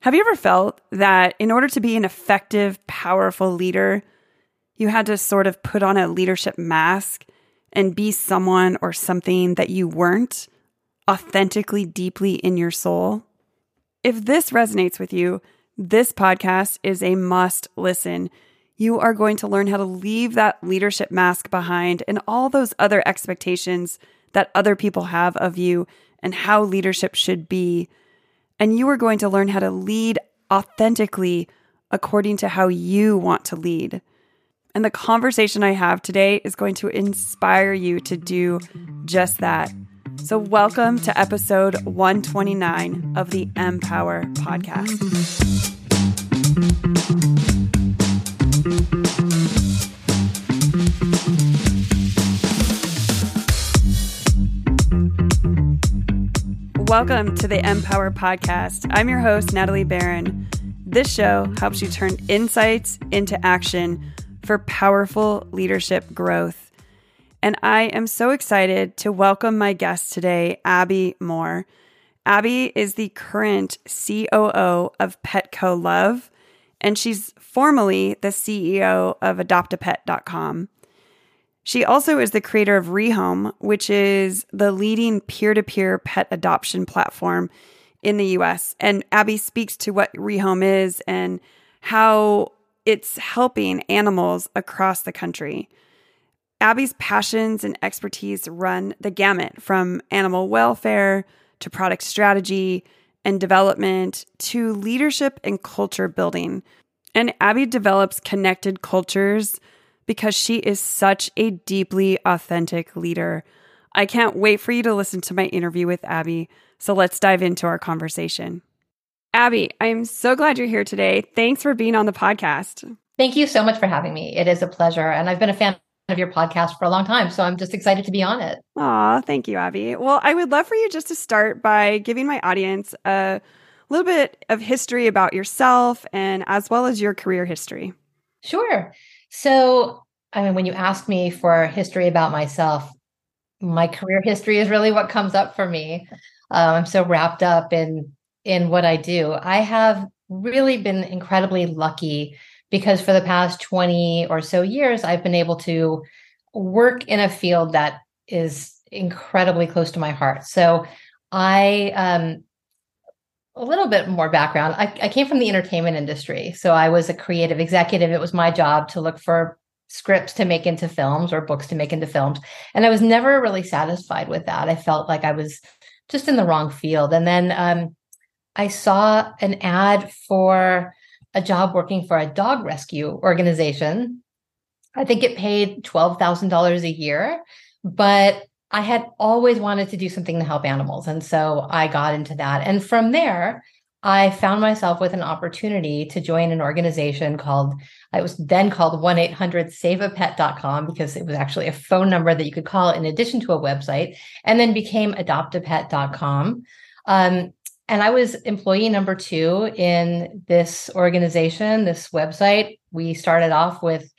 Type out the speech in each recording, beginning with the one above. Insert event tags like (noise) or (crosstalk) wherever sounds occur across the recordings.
Have you ever felt that in order to be an effective, powerful leader, you had to sort of put on a leadership mask and be someone or something that you weren't authentically, deeply in your soul? If this resonates with you, this podcast is a must listen. You are going to learn how to leave that leadership mask behind and all those other expectations that other people have of you and how leadership should be. And you are going to learn how to lead authentically according to how you want to lead. And the conversation I have today is going to inspire you to do just that. So, welcome to episode 129 of the Empower Podcast. Welcome to the Empower Podcast. I'm your host, Natalie Barron. This show helps you turn insights into action for powerful leadership growth. And I am so excited to welcome my guest today, Abbie Moore. Abbie is the current COO of Petco Love, and she's formerly the CEO of AdoptAPet.com. She also is the creator of Rehome, which is the leading peer to peer pet adoption platform in the US. And Abbie speaks to what Rehome is and how it's helping animals across the country. Abbie's passions and expertise run the gamut from animal welfare to product strategy and development to leadership and culture building. And Abbie develops connected cultures because she is such a deeply authentic leader. I can't wait for you to listen to my interview with Abbie. So let's dive into our conversation. Abbie, I'm so glad you're here today. Thanks for being on the podcast. Thank you so much for having me. It is a pleasure. And I've been a fan of your podcast for a long time. So I'm just excited to be on it. Aw, thank you, Abbie. Well, I would love for you just to start by giving my audience a little bit of history about yourself and as well as your career history. Sure. So, I mean, when you ask me for history about myself, my career history is really what comes up for me. Um, I'm so wrapped up in in what I do. I have really been incredibly lucky because for the past 20 or so years, I've been able to work in a field that is incredibly close to my heart. So I um, a little bit more background. I, I, came from the entertainment industry. So I was a creative executive. It was my job to look for scripts to make into films or books to make into films. And I was never really satisfied with that. I felt like I was just in the wrong field. And then um, I saw an ad for a job working for a dog rescue organization. I think it paid $12,000 a year, but I had always wanted to do something to help animals. And so I got into that. And from there, I found myself with an opportunity to join an organization called, it was then called 1 800 saveapet.com because it was actually a phone number that you could call in addition to a website, and then became adoptapet.com. Um, and I was employee number two in this organization, this website. We started off with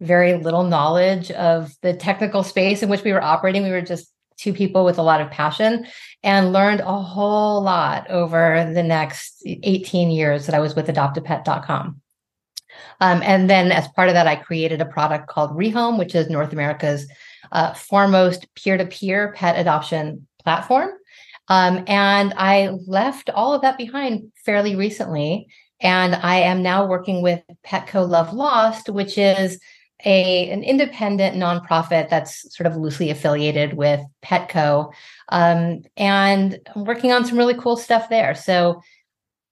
very little knowledge of the technical space in which we were operating. We were just two people with a lot of passion and learned a whole lot over the next 18 years that I was with adoptapet.com. Um, and then, as part of that, I created a product called Rehome, which is North America's uh, foremost peer to peer pet adoption platform. Um, and I left all of that behind fairly recently. And I am now working with Petco Love Lost, which is a an independent nonprofit that's sort of loosely affiliated with Petco, um, and I'm working on some really cool stuff there. So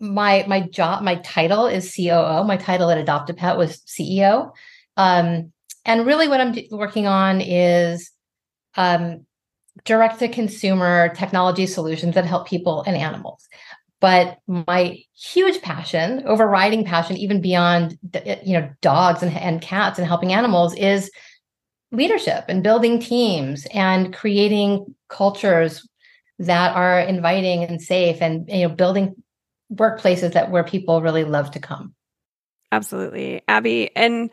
my my job, my title is COO. My title at Adopt a Pet was CEO, um, and really what I'm working on is um, direct to consumer technology solutions that help people and animals. But my huge passion, overriding passion, even beyond eh, you know dogs and, and cats and helping animals, is leadership and building teams and creating cultures that are inviting and safe and you know building workplaces that where people really love to come. Absolutely. Abbie and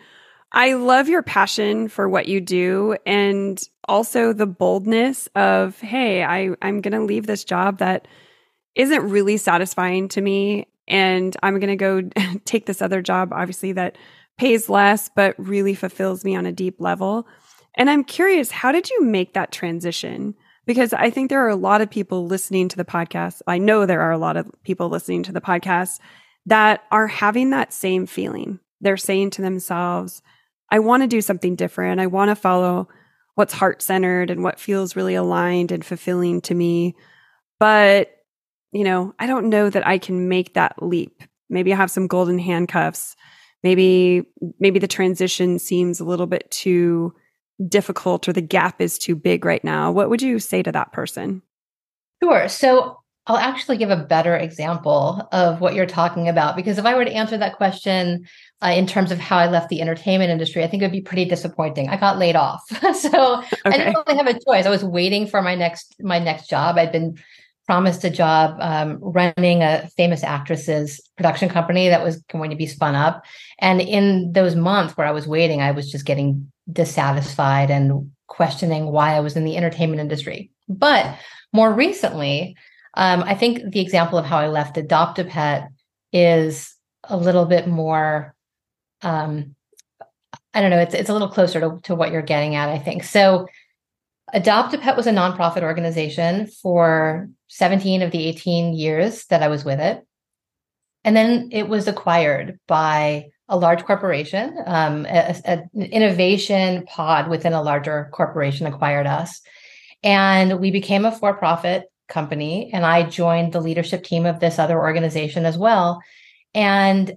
i love your passion for what you do and also the boldness of hey i i'm going to leave this job that isn't really satisfying to me and I'm going to go (laughs) take this other job, obviously, that pays less, but really fulfills me on a deep level. And I'm curious, how did you make that transition? Because I think there are a lot of people listening to the podcast. I know there are a lot of people listening to the podcast that are having that same feeling. They're saying to themselves, I want to do something different. I want to follow what's heart centered and what feels really aligned and fulfilling to me. But, you know, I don't know that I can make that leap. Maybe I have some golden handcuffs. Maybe, maybe the transition seems a little bit too difficult or the gap is too big right now. What would you say to that person? Sure. So I'll actually give a better example of what you're talking about because if I were to answer that question uh, in terms of how I left the entertainment industry, I think it would be pretty disappointing. I got laid off, (laughs) so okay. I didn't really have a choice. I was waiting for my next my next job. I'd been promised a job um, running a famous actress's production company that was going to be spun up, and in those months where I was waiting, I was just getting dissatisfied and questioning why I was in the entertainment industry. But more recently, um, I think the example of how I left Adopt a Pet is a little bit more. Um, I don't know. It's it's a little closer to, to what you're getting at. I think so. Adopt a Pet was a nonprofit organization for 17 of the 18 years that I was with it, and then it was acquired by a large corporation. Um, an innovation pod within a larger corporation acquired us, and we became a for-profit company and I joined the leadership team of this other organization as well. And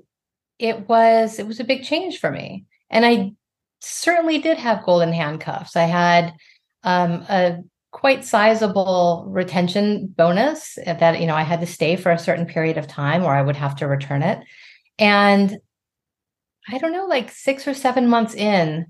it was it was a big change for me. And I certainly did have golden handcuffs. I had um, a quite sizable retention bonus that you know I had to stay for a certain period of time or I would have to return it. And I don't know, like six or seven months in,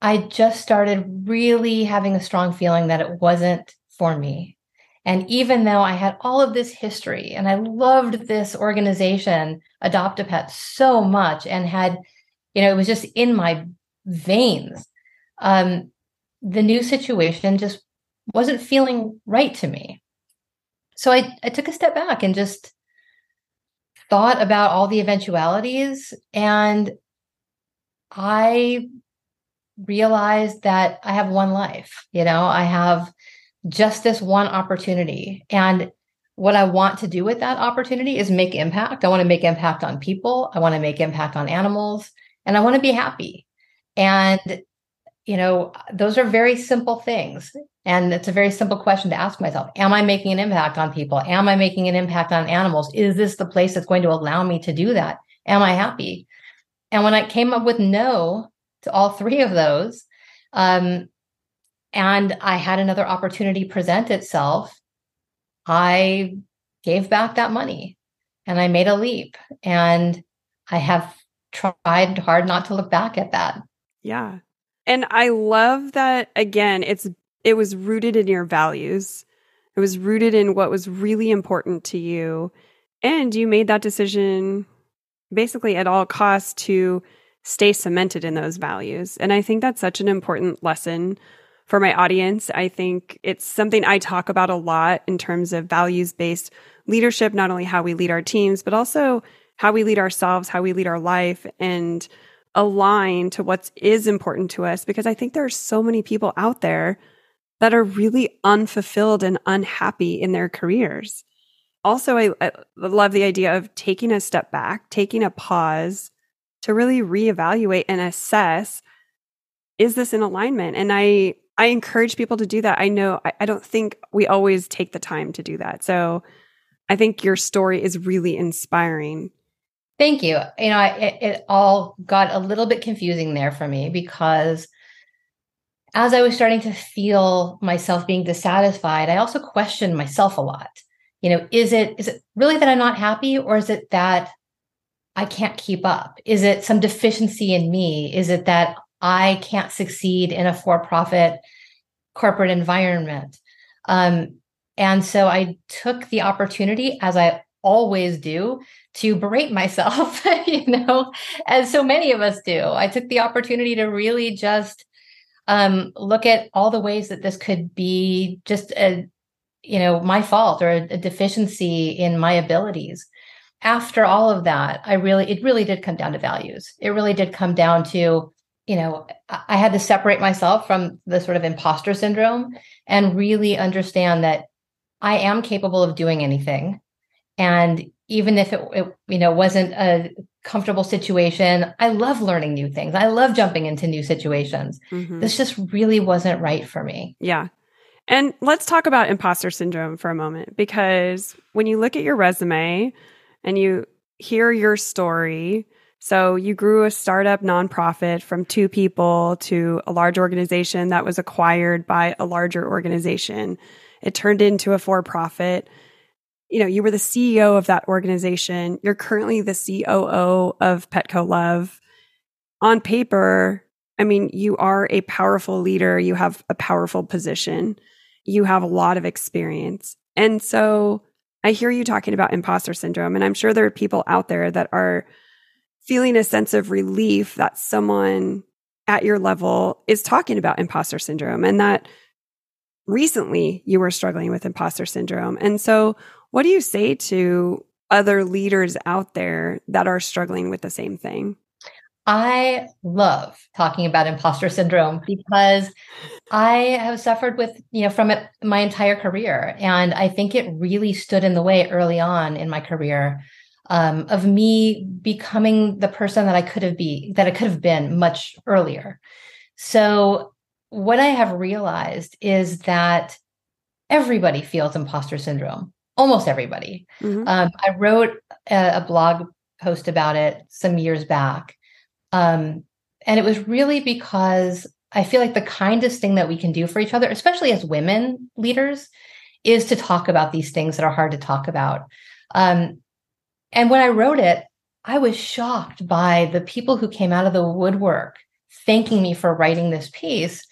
I just started really having a strong feeling that it wasn't for me. And even though I had all of this history and I loved this organization, Adopt a Pet, so much and had, you know, it was just in my veins, um, the new situation just wasn't feeling right to me. So I, I took a step back and just thought about all the eventualities. And I realized that I have one life, you know, I have just this one opportunity. And what I want to do with that opportunity is make impact. I want to make impact on people. I want to make impact on animals and I want to be happy. And, you know, those are very simple things. And it's a very simple question to ask myself Am I making an impact on people? Am I making an impact on animals? Is this the place that's going to allow me to do that? Am I happy? And when I came up with no to all three of those, um, and I had another opportunity present itself, I gave back that money and I made a leap. And I have tried hard not to look back at that. Yeah. And I love that again, it's it was rooted in your values. It was rooted in what was really important to you. And you made that decision basically at all costs to stay cemented in those values. And I think that's such an important lesson for my audience. I think it's something I talk about a lot in terms of values based leadership, not only how we lead our teams, but also how we lead ourselves, how we lead our life and align to what is important to us. Because I think there are so many people out there that are really unfulfilled and unhappy in their careers. Also, I, I love the idea of taking a step back, taking a pause to really reevaluate and assess is this in alignment? And I I encourage people to do that. I know I, I, don't think we always take the time to do that. So I think your story is really inspiring. Thank you. You know, it, it all got a little bit confusing there for me because as I was starting to feel myself being dissatisfied, I also questioned myself a lot. You know, is it is it really that I'm not happy or is it that I can't keep up? Is it some deficiency in me? Is it that I can't succeed in a for profit corporate environment. Um, and so I took the opportunity, as I always do, to berate myself, (laughs) you know, as so many of us do. I took the opportunity to really just um, look at all the ways that this could be just a, you know, my fault or a, a deficiency in my abilities. after all of that, I really, it really did come down to values. It really did come down to, you know, I had to separate myself from the sort of imposter syndrome and really understand that I am capable of doing anything. And even if it, it, you know wasn't a comfortable situation. I love learning new things. I love jumping into new situations. Mm-hmm. this just really wasn't right for me. Yeah. And let's talk about imposter syndrome for a moment because when you look at your resume and you hear your story so you grew a startup nonprofit from two people to a large organization that was acquired by a larger organization. It turned into a for profit you know, you were the CEO of that organization. You're currently the COO of Petco Love. On paper, I mean, you are a powerful leader. You have a powerful position. You have a lot of experience. And so I hear you talking about imposter syndrome. And I'm sure there are people out there that are feeling a sense of relief that someone at your level is talking about imposter syndrome and that recently you were struggling with imposter syndrome. And so, what do you say to other leaders out there that are struggling with the same thing? I love talking about imposter syndrome because I have suffered with, you know, from it my entire career. And I think it really stood in the way early on in my career um, of me becoming the person that I could have be that I could have been much earlier. So what I have realized is that everybody feels imposter syndrome almost everybody. Mm-hmm. Um, I wrote a, a, blog post about it some years back. Um, and it was really because I feel like the kindest thing that we can do for each other, especially as women leaders, is to talk about these things that are hard to talk about. Um, and when I wrote it, I was shocked by the people who came out of the woodwork thanking me for writing this piece.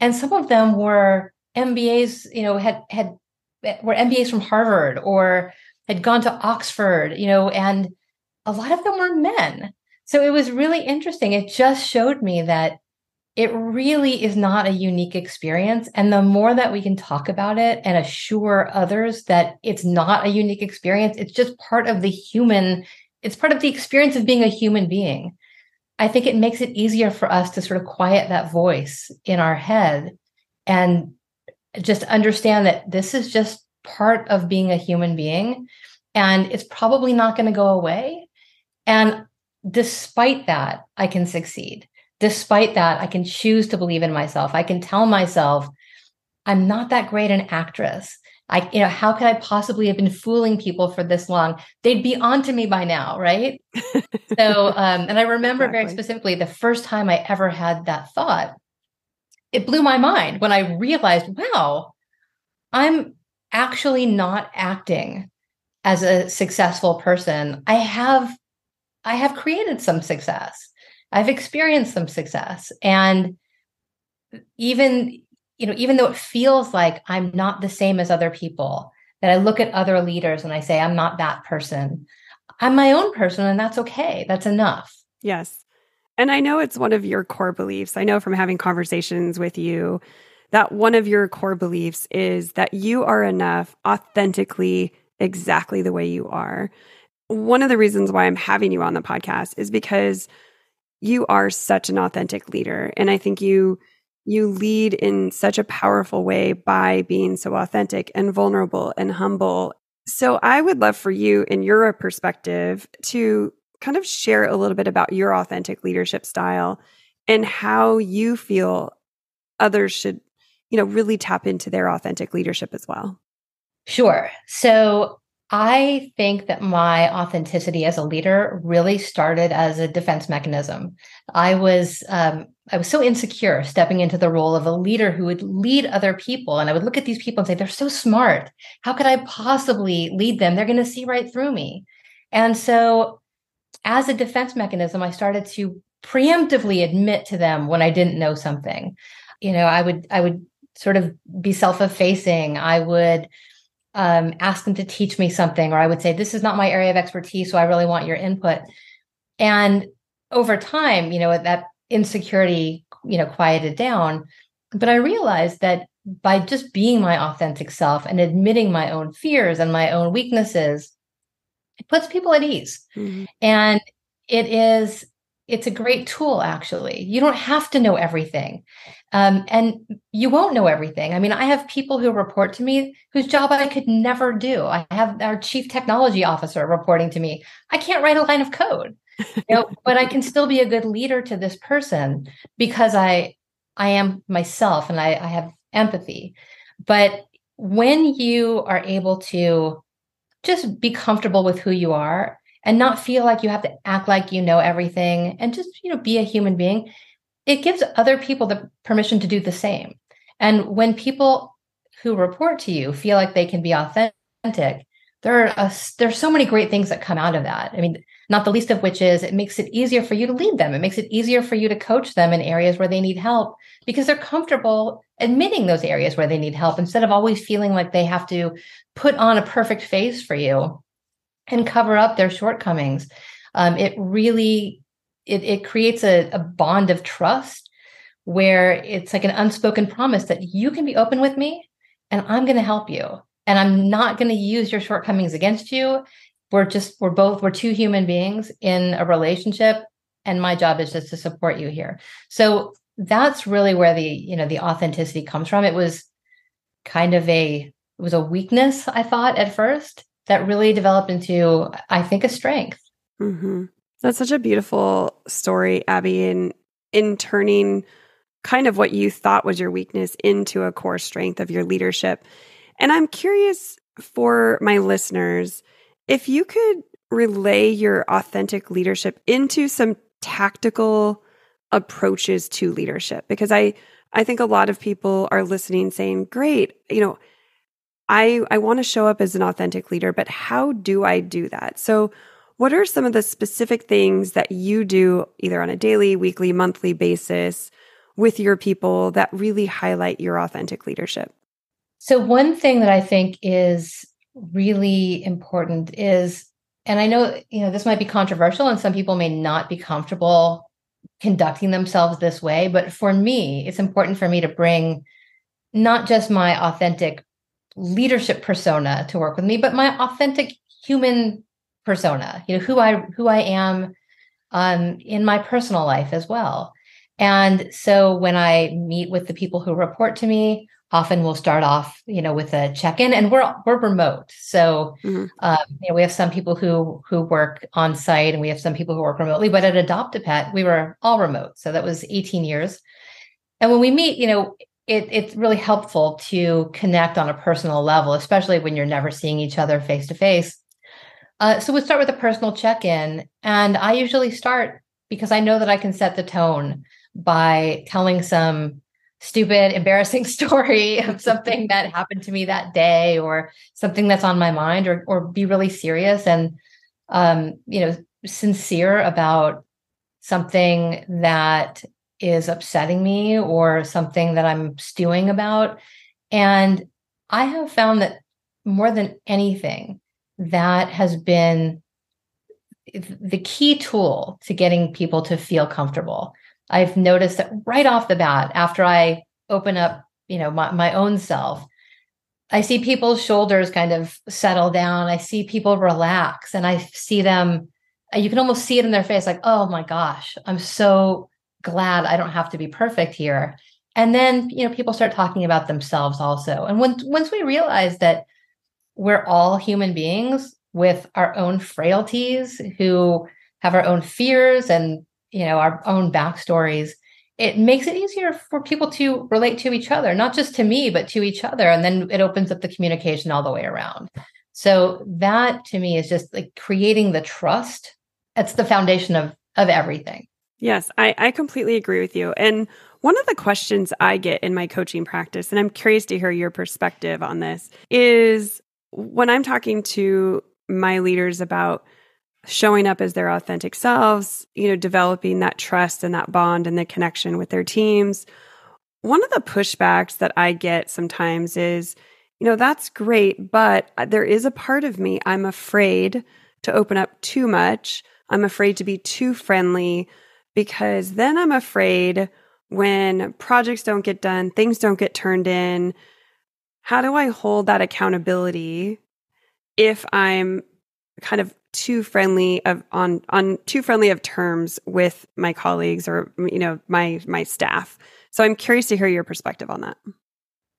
And some of them were MBAs, you know, had had were MBAs from Harvard or had gone to Oxford, you know, and a lot of them were men. So it was really interesting. It just showed me that it really is not a unique experience. And the more that we can talk about it and assure others that it's not a unique experience, it's just part of the human, it's part of the experience of being a human being. I think it makes it easier for us to sort of quiet that voice in our head and just understand that this is just part of being a human being and it's probably not going to go away. And despite that, I can succeed. Despite that, I can choose to believe in myself. I can tell myself, I'm not that great an actress. I, you know, how could I possibly have been fooling people for this long? They'd be onto me by now, right? (laughs) so, um, and I remember exactly. very specifically the first time I ever had that thought it blew my mind when I realized, wow, I'm actually not acting as a successful person. I have I have created some success. I've experienced some success and even you know even though it feels like I'm not the same as other people that I look at other leaders and I say I'm not that person. I'm my own person and that's okay. That's enough. Yes. And I know it's one of your core beliefs. I know from having conversations with you that one of your core beliefs is that you are enough authentically exactly the way you are. One of the reasons why I'm having you on the podcast is because you are such an authentic leader and I think you you lead in such a powerful way by being so authentic and vulnerable and humble. So I would love for you in your perspective to kind of share a little bit about your authentic leadership style and how you feel others should, you know, really tap into their authentic leadership as well. Sure. So I think that my authenticity as a leader really started as a defense mechanism. I was um, I was so insecure stepping into the role of a leader who would lead other people, and I would look at these people and say, "They're so smart. How could I possibly lead them? They're going to see right through me." And so as a defense mechanism, I started to preemptively admit to them when I didn't know something. You know, I would I would sort of be self-effacing. I would um, ask them to teach me something, or I would say, "This is not my area of expertise, so I really want your input." And over time, you know, that insecurity, you know, quieted down. But I realized that by just being my authentic self and admitting my own fears and my own weaknesses, it puts people at ease. Mm-hmm. And it is it's a great tool actually. You don't have to know everything. Um, and you won't know everything. I mean i have people who report to me whose job i could never do. I have our chief technology officer reporting to me. I can't write a line of code you know (laughs) but i can still be a good leader to this person because i i am myself and i, I have empathy. But when you are able to just be comfortable with who you are and not feel like you have to act like you know everything and just you know be a human being. It gives other people the permission to do the same. And when people who report to you feel like they can be authentic there are a, there's so many great things that come out of that. I mean not the least of which is it makes it easier for you to lead them. It makes it easier for you to coach them in areas where they need help because they're comfortable admitting those areas where they need help instead of always feeling like they have to put on a perfect face for you and cover up their shortcomings. Um, it really it, it creates a, a bond of trust where it's like an unspoken promise that you can be open with me and I'm going to help you. And I'm not going to use your shortcomings against you. We're just, we're both, we're two human beings in a relationship. And my job is just to support you here. So that's really where the, you know, the authenticity comes from. It was kind of a, it was a weakness, I thought at first that really developed into, I think, a strength. Mm-hmm. That's such a beautiful story, Abbie, in in turning kind of what you thought was your weakness into a core strength of your leadership. And I'm curious for my listeners if you could relay your authentic leadership into some tactical approaches to leadership because I I think a lot of people are listening saying, "Great, you know, I, I want to show up as an authentic leader, but how do I do that? So, what are some of the specific things that you do either on a daily, weekly, monthly basis with your people that really highlight your authentic leadership? So, one thing that I think is really important is, and I know, you know, this might be controversial and some people may not be comfortable conducting themselves this way, but for me, it's important for me to bring not just my authentic leadership persona to work with me, but my authentic human persona, you know, who I who I am um, in my personal life as well. And so when I meet with the people who report to me, often we'll start off, you know, with a check-in, and we're we're remote. So mm-hmm. um, you know, we have some people who who work on site, and we have some people who work remotely. But at Adopt a Pet, we were all remote, so that was 18 years. And when we meet, you know, it, it's really helpful to connect on a personal level, especially when you're never seeing each other face to face. So we start with a personal check in. And I usually start because I know that I can set the tone by telling some stupid, embarrassing (laughs) story of something that happened to me that day or something that's on my mind or, or be really serious and, um, you know, sincere about something that is upsetting me or something that I'm stewing about. And I have found that more than anything, that has been the key tool to getting people to feel comfortable. I've noticed that right off the bat, after I open up, you know, my, my own self, I see people's shoulders kind of settle down. I see people relax and I see them, uh, you can almost see it in their face like, oh my gosh, I'm so glad I don't have to be perfect here. And then, you know, people start talking about themselves also. And when, once we realize that we're all human beings with our own frailties who have our own fears and, you know, our own backstories, it makes it easier for people to relate to each other, not just to me, but to each other. And then it opens up the communication all the way around. So that to me is just like creating the trust. That's the foundation of of everything. Yes, I, I completely agree with you. And one of the questions I get in my coaching practice, and I'm curious to hear your perspective on this, is when I'm talking to my leaders about showing up as their authentic selves, you know, developing that trust and that bond and the connection with their teams. One of the pushbacks that I get sometimes is, you know, that's great, but there is a part of me I'm afraid to open up too much. I'm afraid to be too friendly because then I'm afraid when projects don't get done, things don't get turned in, how do I hold that accountability if I'm kind of too friendly of on on too friendly of terms with my colleagues or you know my my staff. So I'm curious to hear your perspective on that.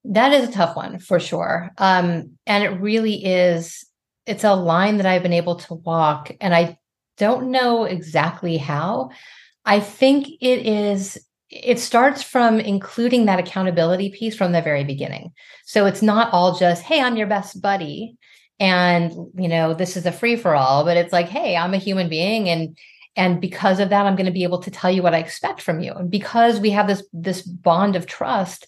That is a tough one for sure. Um, and it really is, it's a line that I've been able to walk. And I don't know exactly how. I think it is, it starts from including that accountability piece from the very beginning. So it's not all just, hey, I'm your best buddy. And, you know, this is a free for all, but it's like, hey, I'm a human being and and because of that i'm going to be able to tell you what i expect from you and because we have this this bond of trust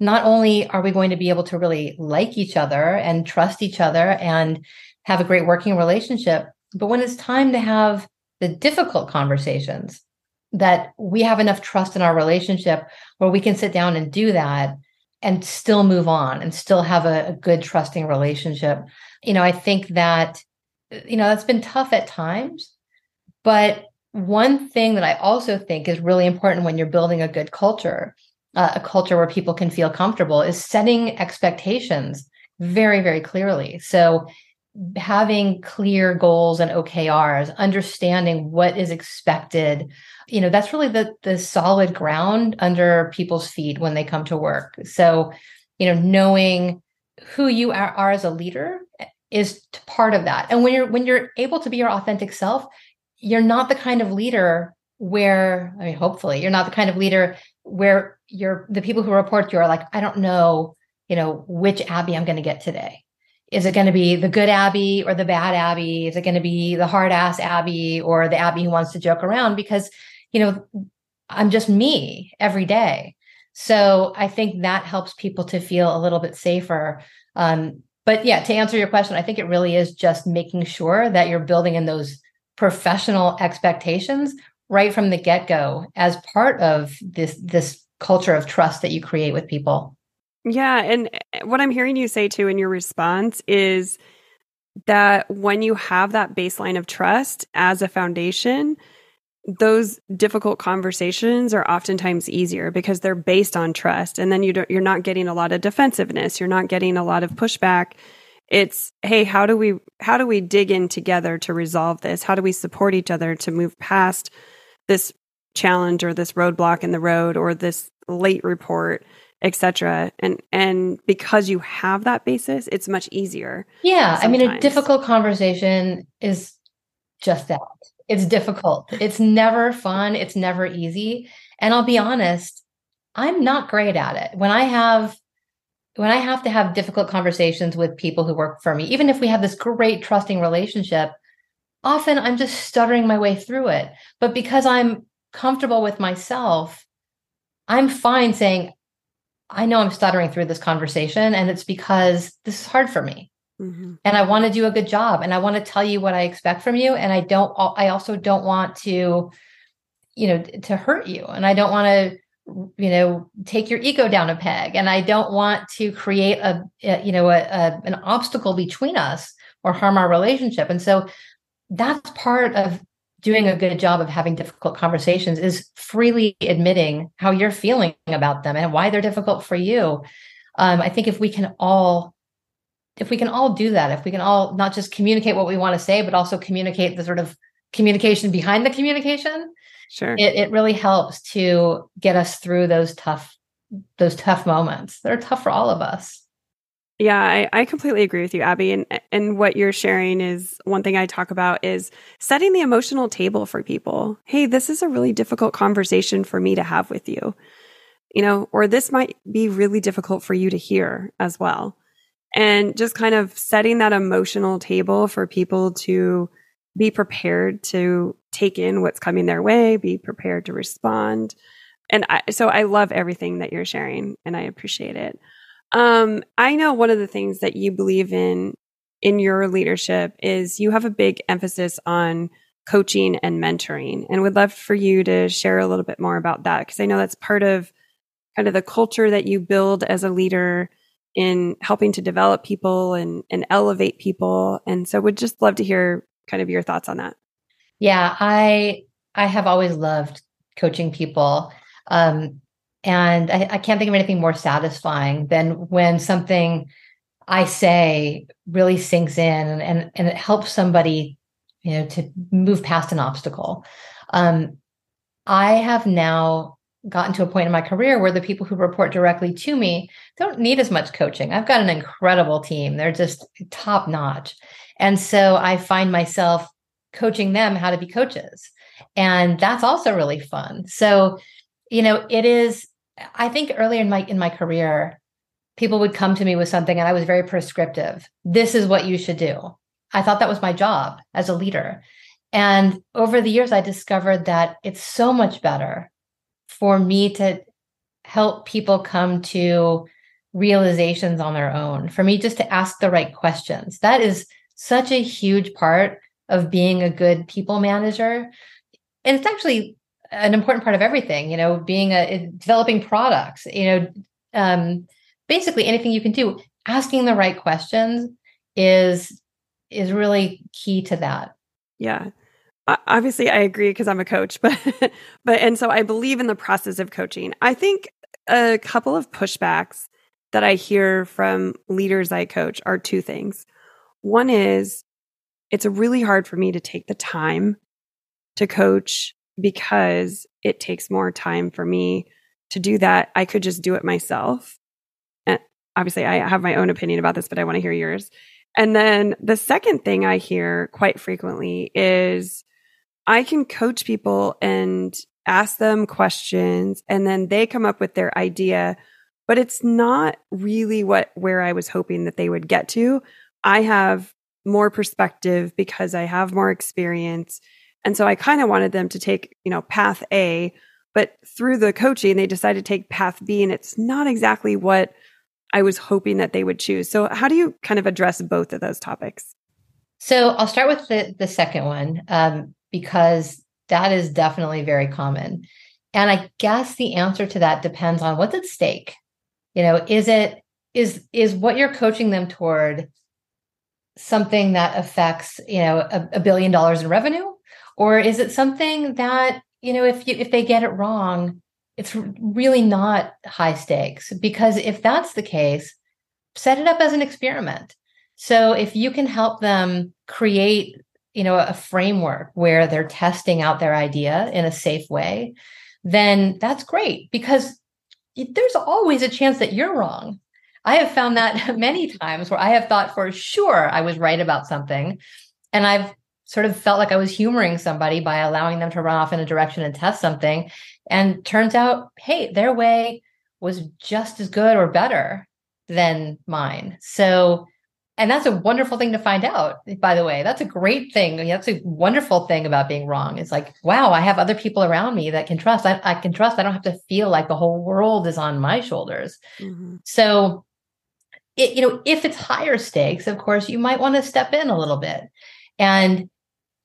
not only are we going to be able to really like each other and trust each other and have a great working relationship, but when it's time to have the difficult conversations, that we have enough trust in our relationship where we can sit down and do that and still move on and still have a, a good trusting relationship. You know, I think that, you know, that's been tough at times, but one thing that I also think is really important when you're building a good culture uh, a culture where people can feel comfortable is setting expectations very very clearly. So having clear goals and okrs understanding what is expected you know that's really the the solid ground under people's feet when they come to work. So you know knowing who you are, are as a leader is part of that and when you're when you're able to be your authentic self you're not the kind of leader where i mean hopefully you're not the kind of leader where you're the people who report you are like, I don't know, you know, which Abbie I'm going to get today. Is it going to be the good Abbie or the bad Abbie? Is it going to be the hard ass Abbie or the Abbie who wants to joke around? Because, you know, I'm just me every day. So I think that helps people to feel a little bit safer. Um, but yeah, to answer your question, I think it really is just making sure that you're building in those professional expectations right from the get-go as part of this this culture of trust that you create with people. Yeah, and eh, what I'm hearing you say too in your response is that when you have that baseline of trust as a foundation, those difficult conversations are oftentimes easier because they're based on trust and then you don't you're not getting a lot of defensiveness, you're not getting a lot of pushback. It's hey, how do we how do we dig in together to resolve this? How do we support each other to move past this challenge or this roadblock in the road or this late report etc and and because you have that basis it's much easier yeah sometimes. i mean a difficult conversation is just that it's difficult. It's never fun. It's never easy. And i'll be honest i'm not great at it. When i have when i have to have difficult conversations with people who work for me even if we have this great trusting relationship often i'm just stuttering my way through it. But because i'm comfortable with myself, I'm fine saying, I know I'm stuttering through this conversation, and it's because this is hard for me. Mm-hmm. And I want to do a good job, and I want to tell you what I expect from you. And I don't, I also don't want to, you know, to hurt you. And I don't want to, you know, take your ego down a peg. And I don't want to create a, a you know, a, a, an obstacle between us or harm our relationship. And so that's part of doing a good job of having difficult conversations is freely admitting how you're feeling about them and why they're difficult for you. Um, I think if we can all, if we can all do that, if we can all not just communicate what we want to say, but also communicate the sort of communication behind the communication, sure, it, it really helps to get us through those tough, those tough moments. They're tough for all of us. Yeah, I, I completely agree with you, Abbie. And and what you're sharing is one thing I talk about is setting the emotional table for people. Hey, this is a really difficult conversation for me to have with you. You know, or this might be really difficult for you to hear as well. And just kind of setting that emotional table for people to be prepared to take in what's coming their way, be prepared to respond. And I, so I love everything that you're sharing and I appreciate it. Um, I know one of the things that you believe in in your leadership is you have a big emphasis on coaching and mentoring and would love for you to share a little bit more about that because I know that's part of kind of the culture that you build as a leader in helping to develop people and, and elevate people. And so would just love to hear kind of your thoughts on that. Yeah, I I have always loved coaching people. Um, and I, I, can't think of anything more satisfying than when something I say really sinks in and, and, and it helps somebody, you know, to move past an obstacle. Um, I have now gotten to a point in my career where the people who report directly to me don't need as much coaching. I've got an incredible team. They're just top notch. And so I find myself coaching them how to be coaches. And that's also really fun. So, you know, it is I think earlier in my in my career, people would come to me with something and I was very prescriptive. This is what you should do. I thought that was my job as a leader. And over the years, I discovered that it's so much better for me to help people come to realizations on their own, for me just to ask the right questions. That is such a huge part of being a good people manager. And it's actually an important part of everything, you know, being a developing products, you know, um, basically anything you can do asking the right questions is is really key to that yeah obviously i agree because i'm a coach (laughs) but but and so i believe in the process of coaching. I think a couple of pushbacks that i hear from leaders i coach are two things. One is it's really hard for me to take the time to coach because it takes more time for me to do that. I could just do it myself. And obviously I have my own opinion about this, but I want to hear yours. And then the second thing I hear quite frequently is I can coach people and ask them questions and then they come up with their idea, but it's not really what where I was hoping that they would get to. I have more perspective because I have more experience. And so I kind of wanted them to take, you know, path A, but through the coaching they decided to take path B and it's not exactly what I was hoping that they would choose. So, how do you kind of address both of those topics? So, I'll start with the the second one um, because that is definitely very common, and I guess the answer to that depends on what's at stake. You know, is it is is what you're coaching them toward something that affects you know a, a billion dollars in revenue, or is it something that you know if you if they get it wrong it's really not high stakes because if that's the case, set it up as an experiment. So if you can help them create, you know, a framework where they're testing out their idea in a safe way, then that's great because there's always a chance that you're wrong. I have found that (laughs) many times where I have thought for sure I was right about something and I've sort of felt like I was humoring somebody by allowing them to run off in a direction and test something. And turns out, hey, their way was just as good or better than mine. So, and that's a wonderful thing to find out, by the way. That's a great thing. That's a wonderful thing about being wrong. It's like, wow, I have other people around me that can trust. I, I can trust. I don't have to feel like the whole world is on my shoulders. Mm-hmm. So, it, you know, if it's higher stakes, of course, you might want to step in a little bit and,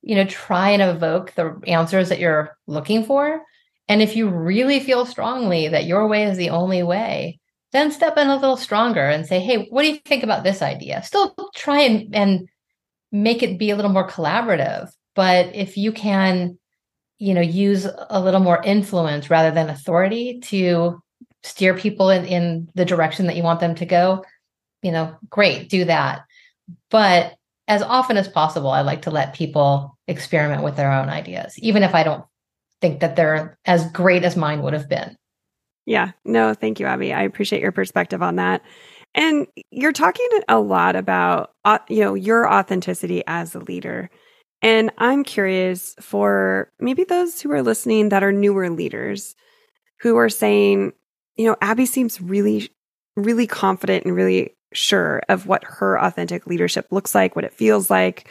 you know, try and evoke the answers that you're looking for and if you really feel strongly that your way is the only way, then step in a little stronger and say, hey, what do you think about this idea? Still try and, and make it be a little more collaborative. But if you can, you know, use a little more influence rather than authority to steer people in, in the direction that you want them to go, you know, great, do that. But as often as possible, I like to let people experiment with their own ideas, even if I don't think that they're as great as mine would have been. Yeah, no, thank you, Abbie. I appreciate your perspective on that. And you're talking a lot about, uh, you know, your authenticity as a leader. And I'm curious for maybe those who are listening that are newer leaders who are saying, you know, Abbie seems really, really confident and really sure of what her authentic leadership looks like, what it feels like,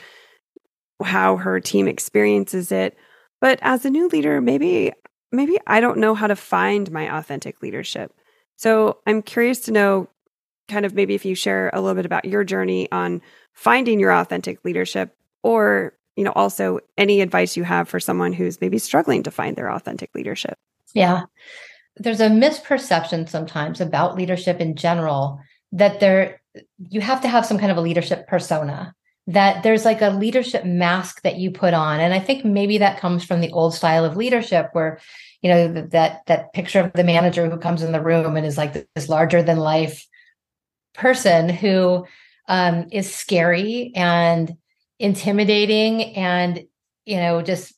how her team experiences it. But as a new leader, maybe maybe I don't know how to find my authentic leadership. So I'm curious to know kind of maybe if you share a little bit about your journey on finding your authentic leadership or you know also any advice you have for someone who's maybe struggling to find their authentic leadership. Yeah. There's a misperception sometimes about leadership in general that there you have to have some kind of a leadership persona that there's like a leadership mask that you put on. And i think maybe that comes from the old style of leadership where you know that that picture of the manager who comes in the room and is like this larger than life person who um, is scary and intimidating and you know just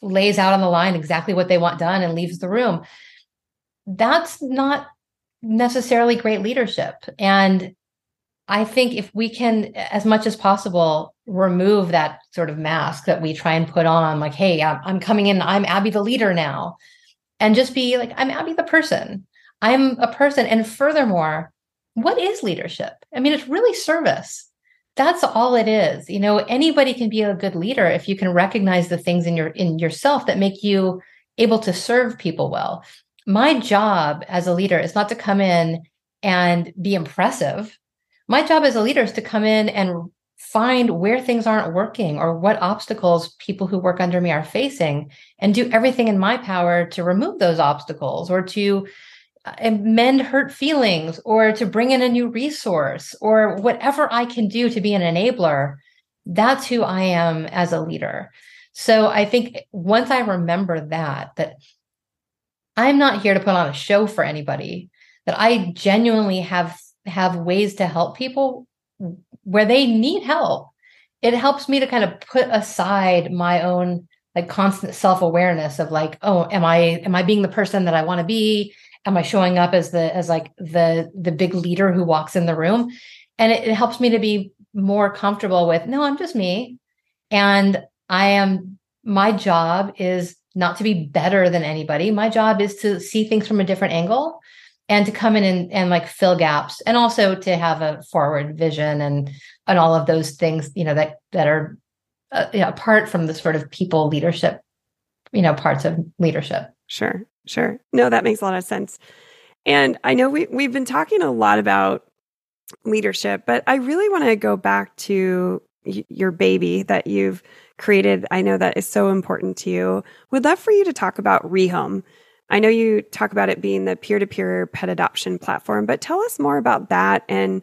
lays out on the line exactly what they want done and leaves the room. That's not necessarily great leadership. And i think if we can as much as possible remove that sort of mask that we try and put on like hey i'm coming in i'm abbie the leader now and just be like i'm abbie the person. I'm a person. And furthermore what is leadership? I mean it's really service. That's all it is. You know anybody can be a good leader if you can recognize the things in your in yourself that make you able to serve people well. My job as a leader is not to come in and be impressive my job as a leader is to come in and find where things aren't working or what obstacles people who work under me are facing and do everything in my power to remove those obstacles or to uh, mend hurt feelings or to bring in a new resource or whatever I can do to be an enabler, that's who I am as a leader. So I think once I remember that, that I'm not here to put on a show for anybody, that I genuinely have have ways to help people where they need help. It helps me to kind of put aside my own like constant self-awareness of like, oh, am I am I being the person that I want to be? am i showing up as the as like the the big leader who walks in the room and it, it helps me to be more comfortable with no i'm just me and i am my job is not to be better than anybody my job is to see things from a different angle and to come in and, and like fill gaps and also to have a forward vision and and all of those things you know that that are uh, you know, apart from the sort of people leadership you know parts of leadership Sure, sure. No, that makes a lot of sense. And I know we we've been talking a lot about leadership, but I really want to go back to y- your baby that you've created. I know that is so important to you. Would love for you to talk about Rehome. I know you talk about it being the peer-to-peer pet adoption platform, but tell us more about that and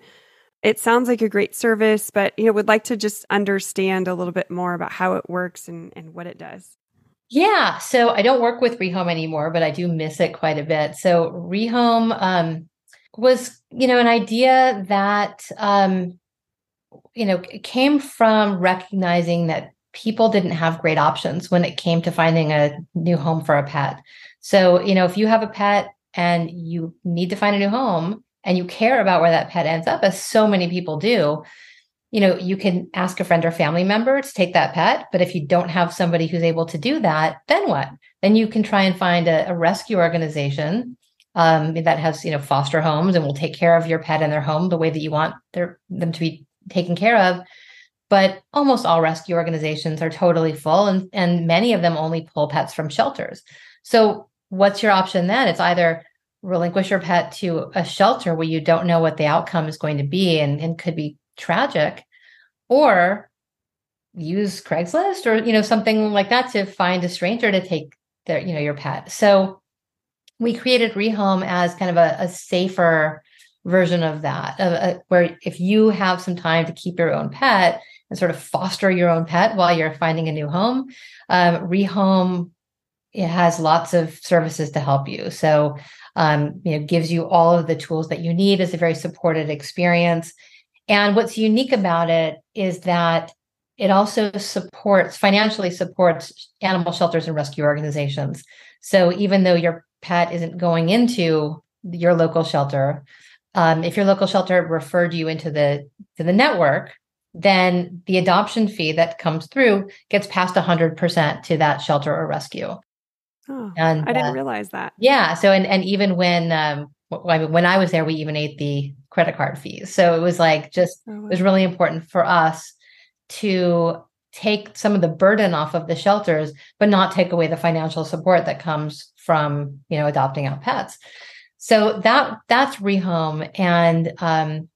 it sounds like a great service, but you know, would like to just understand a little bit more about how it works and, and what it does. Yeah. So I don't work with Rehome anymore, but I do miss it quite a bit. So Rehome um, was, you know, an idea that, um, you know, came from recognizing that people didn't have great options when it came to finding a new home for a pet. So, you know, if you have a pet and you need to find a new home and you care about where that pet ends up, as so many people do, you know, you can ask a friend or family member to take that pet. But if you don't have somebody who's able to do that, then what? Then you can try and find a, a rescue organization um, that has, you know, foster homes and will take care of your pet in their home the way that you want their, them to be taken care of. But almost all rescue organizations are totally full, and, and many of them only pull pets from shelters. So, what's your option then? It's either relinquish your pet to a shelter where you don't know what the outcome is going to be and, and could be tragic or use craigslist or you know something like that to find a stranger to take their you know your pet so we created rehome as kind of a, a safer version of that of a, where if you have some time to keep your own pet and sort of foster your own pet while you're finding a new home um, rehome it has lots of services to help you so um, you know gives you all of the tools that you need it's a very supported experience and what's unique about it is that it also supports, financially supports animal shelters and rescue organizations. So even though your pet isn't going into your local shelter, um, if your local shelter referred you into the to the network, then the adoption fee that comes through gets passed 100% to that shelter or rescue. Oh, and I didn't uh, realize that. Yeah. So and and even when um, when I was there, we even ate the credit card fees. So it was like just oh, wow. it was really important for us to take some of the burden off of the shelters, but not take away the financial support that comes from you know adopting out pets. So that that's rehome, and um,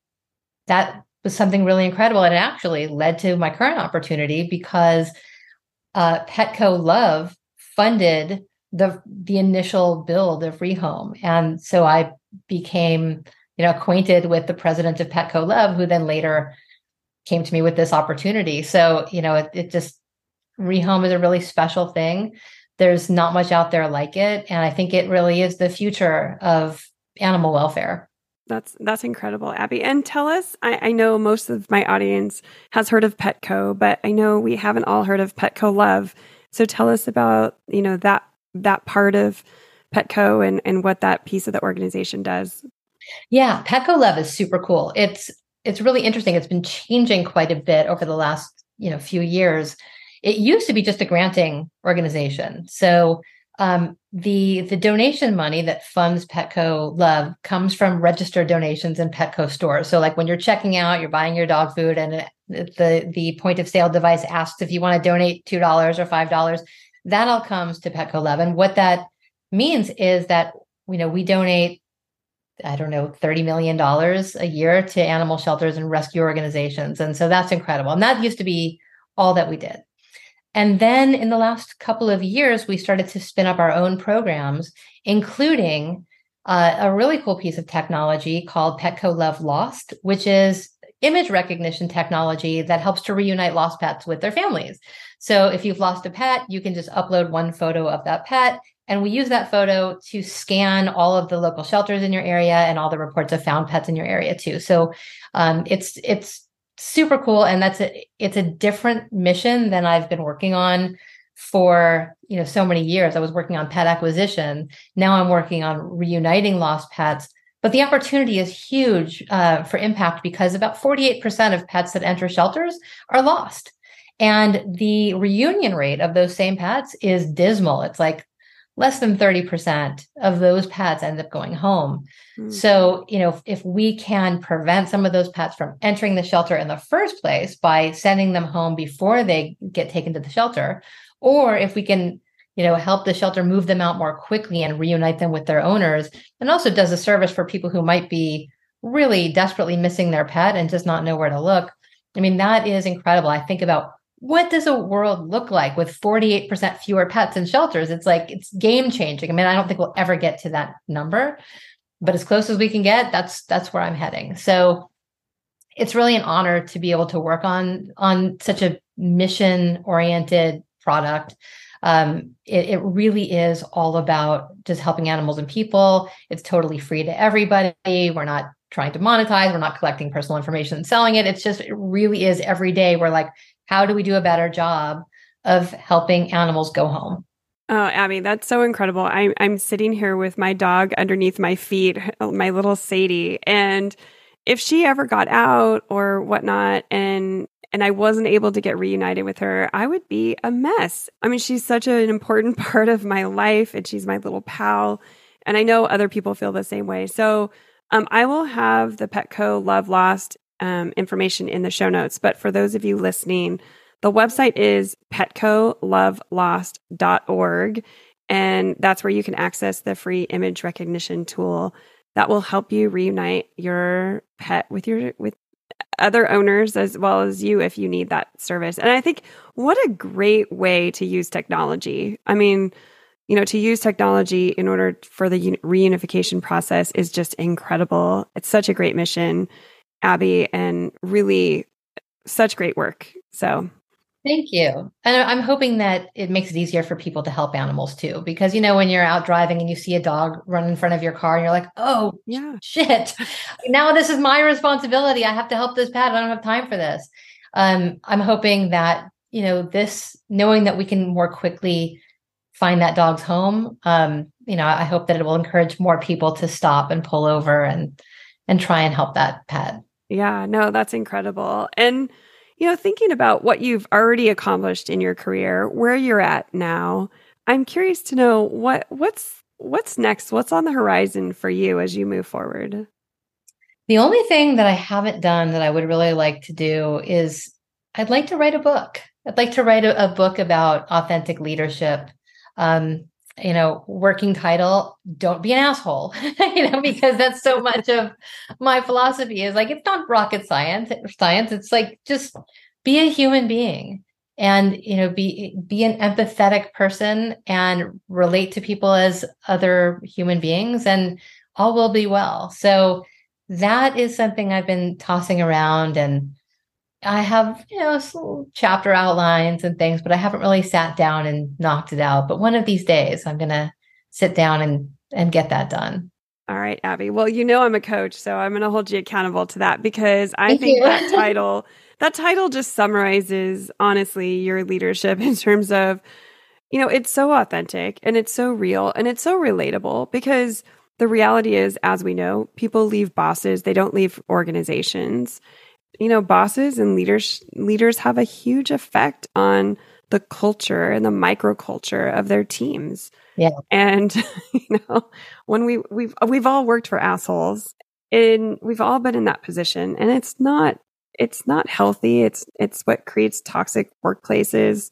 that was something really incredible, and it actually led to my current opportunity because uh, Petco Love funded the the initial build of rehome, and so I became you know, acquainted with the president of Petco Love, who then later came to me with this opportunity. So, you know, it, it just rehome is a really special thing. There's not much out there like it. And I think it really is the future of animal welfare. That's that's incredible, Abbie. And tell us, I, I, know most of my audience has heard of Petco, but I know we haven't all heard of Petco Love. So tell us about, you know, that that part of Petco and, and what that piece of the organization does. Yeah, Petco Love is super cool. It's it's really interesting. It's been changing quite a bit over the last, you know, few years. It used to be just a granting organization. So um, the the donation money that funds Petco Love comes from registered donations in Petco stores. So, like when you're checking out, you're buying your dog food, and the the point of sale device asks if you want to donate two dollars or five dollars. That all comes to Petco Love, and what that means is that you know we donate I don't know, $30 million a year to animal shelters and rescue organizations. And so that's incredible. And that used to be all that we did. And then in the last couple of years, we started to spin up our own programs, including uh, a really cool piece of technology called Petco Love Lost, which is image recognition technology that helps to reunite lost pets with their families. So if you've lost a pet, you can just upload one photo of that pet. And we use that photo to scan all of the local shelters in your area and all the reports of found pets in your area too. So um, it's it's super cool and that's a it's a different mission than I've been working on for you know so many years. I was working on pet acquisition. Now I'm working on reuniting lost pets. But the opportunity is huge uh, for impact because about 48% of pets that enter shelters are lost. And the reunion rate of those same pets is dismal. It's like less than 30% of those pets end up going home. Mm-hmm. So, you know, if, if, we can prevent some of those pets from entering the shelter in the first place by sending them home before they get taken to the shelter, or if we can, you know, help the shelter move them out more quickly and reunite them with their owners, and also does a service for people who might be really desperately missing their pet and just not know where to look. I mean, that is incredible. I think about what does a world look like with 48% fewer pets in shelters? It's like it's game changing. I mean, I don't think we'll ever get to that number, but as close as we can get, that's that's where I'm heading. So it's really an honor to be able to work on on such a mission oriented product. Um, it, it really is all about just helping animals and people. It's totally free to everybody. We're not trying to monetize. We're not collecting personal information and selling it. It's just, it really is every day. We're like, how do we do a better job of helping animals go home? Oh, Abbie, that's so incredible. I'm I'm sitting here with my dog underneath my feet, my little Sadie, and if she ever got out or whatnot, and and I wasn't able to get reunited with her, I would be a mess. I mean, she's such an important (laughs) part of my life, and she's my little pal, and I know other people feel the same way. So, um, I will have the Petco Love Lost um, information in the show notes. But for those of you listening, the website is petcolovelost.org. And that's where you can access the free image recognition tool that will help you reunite your pet with your with other owners as well as you if you need that service. And I think what a great way to use technology. I mean, you know, to use technology in order for the reunification process is just incredible. It's such a great mission. Abbie, and really such great work. So Thank you. And I'm hoping that it makes it easier for people to help animals too. Because, you know, when you're out driving and you see a dog run in front of your car and you're like, oh, yeah, shit, now this is my responsibility. I have to help this pet. I don't have time for this. Um, I'm hoping that, you know, this, knowing that we can more quickly find that dog's home, um, you know, I hope that it will encourage more people to stop and pull over and, and try and help that pet. Yeah, no, that's incredible. And, you know, thinking about what you've already accomplished in your career, where you're at now, I'm curious to know what what's what's next? What's on the horizon for you as you move forward? The only thing that I haven't done that I would really like to do is I'd like to write a book. I'd like to write a, a book about authentic leadership. Um, you know, working title, don't be an asshole, (laughs) you know, because that's so (laughs) much of my philosophy is like, it's not rocket science, science. It's like, just be a human being and, you know, be, be an empathetic person and relate to people as other human beings and all will be well. So that is something I've been tossing around and, I have, you know, chapter outlines and things, but I haven't really sat down and knocked it out. But one of these days, I'm going to sit down and and get that done. All right, Abbie. Well, you know I'm a coach, so I'm going to hold you accountable to that because I Thank think you. that (laughs) title that title just summarizes honestly your leadership (laughs) in terms of you know, it's so authentic and it's so real and it's so relatable because the reality is as we know, people leave bosses, they don't leave organizations. You know, bosses and leaders leaders have a huge effect on the culture and the microculture of their teams. Yeah. And (laughs) you know, when we we've we've all worked for assholes and we've all been in that position and it's not it's not healthy. It's it's what creates toxic workplaces.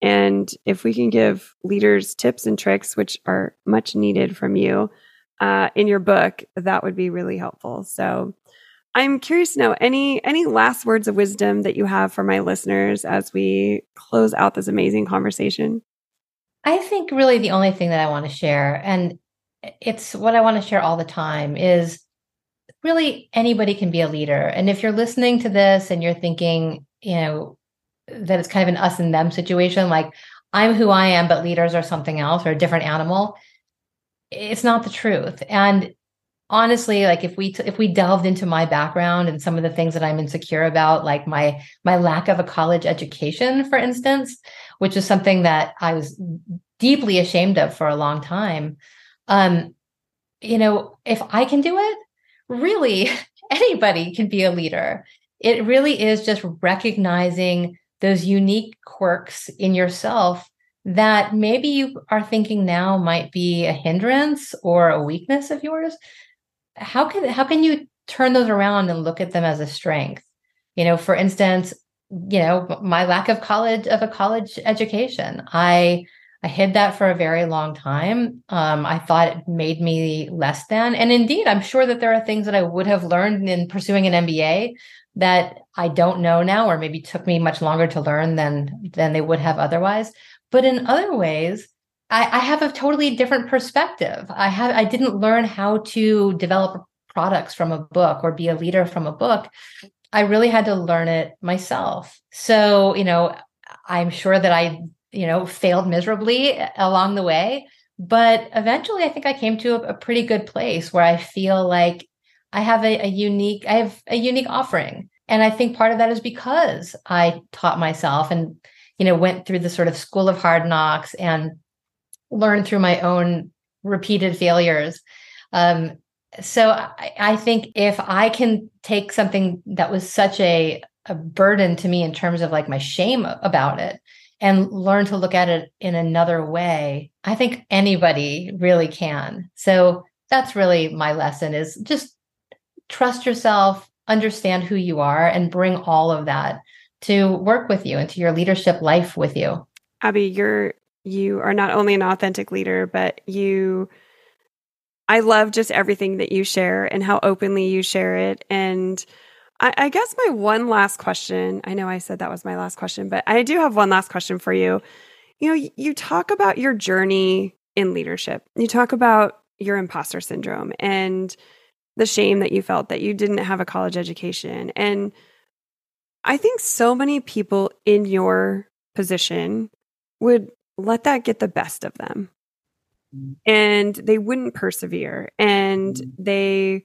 And if we can give leaders tips and tricks, which are much needed from you uh, in your book, that would be really helpful. So I'm curious to know any any last words of wisdom that you have for my listeners as we close out this amazing conversation. I think really the only thing that I want to share, and it's what I want to share all the time, is really anybody can be a leader. And if you're listening to this and you're thinking, you know, that it's kind of an us and them situation, like I'm who I am, but leaders are something else or a different animal, it's not the truth. And honestly like if we if we delved into my background and some of the things that i'm insecure about like my my lack of a college education for instance which is something that i was deeply ashamed of for a long time um you know if i can do it really (laughs) anybody can be a leader. It really is just recognizing those unique quirks in yourself that maybe you are thinking now might be a hindrance or a weakness of yours how can how can you turn those around and look at them as a strength? You know for instance you know my lack of college of a college education. I i hid that for a very long time. Um, i thought it made me less than and indeed i'm sure that there are things that i would have learned in pursuing an mba that i don't know now or maybe took me much longer to learn than than they would have otherwise. But in other ways I, I have a totally different perspective. I have I didn't learn how to develop products from a book or be a leader from a book. I really had to learn it myself. So, you know, I'm sure that I, you know, failed miserably along the way, but eventually I think I came to a, a pretty good place where I feel like I have a, a unique I have a unique offering. And I think part of that is because I taught myself and, you know, went through the sort of school of hard knocks and learned through my own repeated failures. Um, so I, I, think if I can take something that was such a, a burden to me in terms of like my shame about it and learn to look at it in another way, I think anybody really can. So that's really my lesson is just trust yourself, understand who you are, and bring all of that to work with you and to your leadership life with you. Abbie, you're you are not only an authentic leader, but you I love just everything that you share and how openly you share it. And I, I, guess my one last question I know I said that was my last question, but I do have one last question for you. You know, you talk about your journey in leadership, you talk about your imposter syndrome and the shame that you felt that you didn't have a college education. And I think so many people in your position would let that get the best of them. And they wouldn't persevere. And mm-hmm. they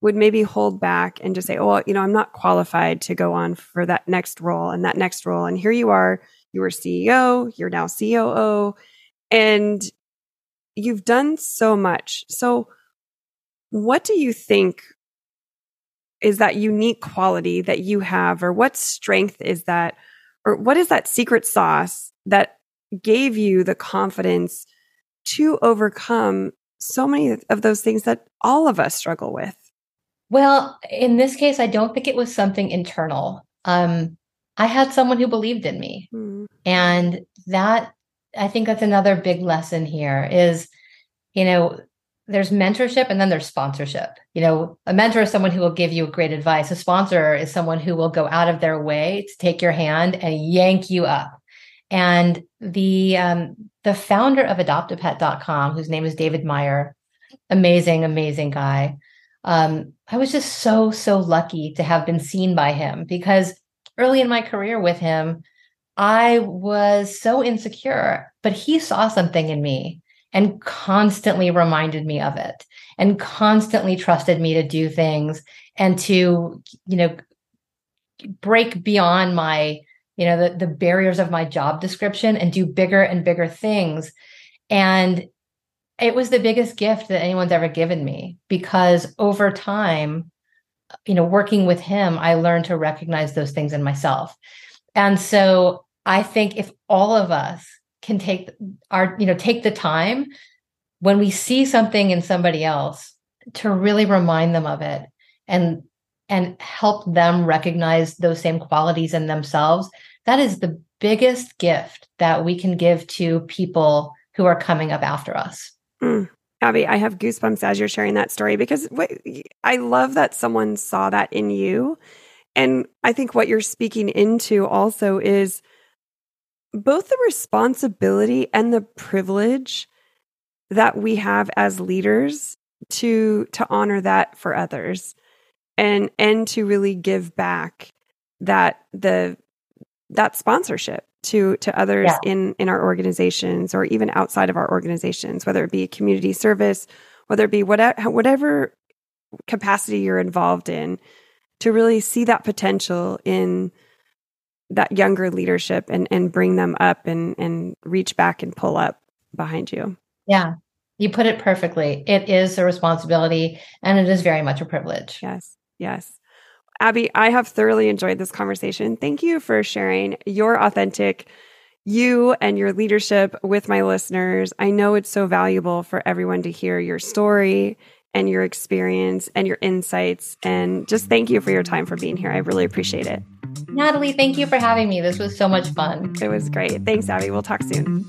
would maybe hold back and just say oh you know i'm not qualified to go on for that next role and that next role. And here you are you were ceo you're now coo and you've done so much. So what do you think is that unique quality that you have or what strength is that or what is that secret sauce that gave you the confidence to overcome so many of those things that all of us struggle with? Well, in this case, I don't think it was something internal. Um, I had someone who believed in me. Mm. And that, I think that's another big lesson here is, you know, there's mentorship and then there's sponsorship. You know, a mentor is someone who will give you great advice. A sponsor is someone who will go out of their way to take your hand and yank you up. And the um, the founder of adoptapet.com, whose name is David Meyer, amazing, amazing guy. Um, I was just so, so lucky to have been seen by him because early in my career with him, I was so insecure, but he saw something in me and constantly reminded me of it and constantly trusted me to do things and to you know break beyond my you know the, the barriers of my job description and do bigger and bigger things. And it was the biggest gift that anyone's ever given me because over time you know working with him i learned to recognize those things in myself. And so i think if all of us can take our you know take the time when we see something in somebody else to really remind them of it and and help them recognize those same qualities in themselves that is the biggest gift that we can give to people who are coming up after us mm. abbie i have goosebumps as you're sharing that story because what, i love that someone saw that in you and i think what you're speaking into also is both the responsibility and the privilege that we have as leaders to to honor that for others and and to really give back that the that sponsorship to to others yeah. in in our organizations or even outside of our organizations whether it be community service whether it be whatever whatever capacity you're involved in to really see that potential in that younger leadership and and bring them up and and reach back and pull up behind you. Yeah. You put it perfectly. It is a responsibility and it is very much a privilege. Yes. Yes. Abbie, I have thoroughly enjoyed this conversation. Thank you for sharing your authentic you and your leadership with my listeners. I know it's so valuable for everyone to hear your story and your experience and your insights. And just thank you for your time for being here. I really appreciate it. Natalie, thank you for having me. This was so much fun. It was great. Thanks, Abbie. We'll talk soon.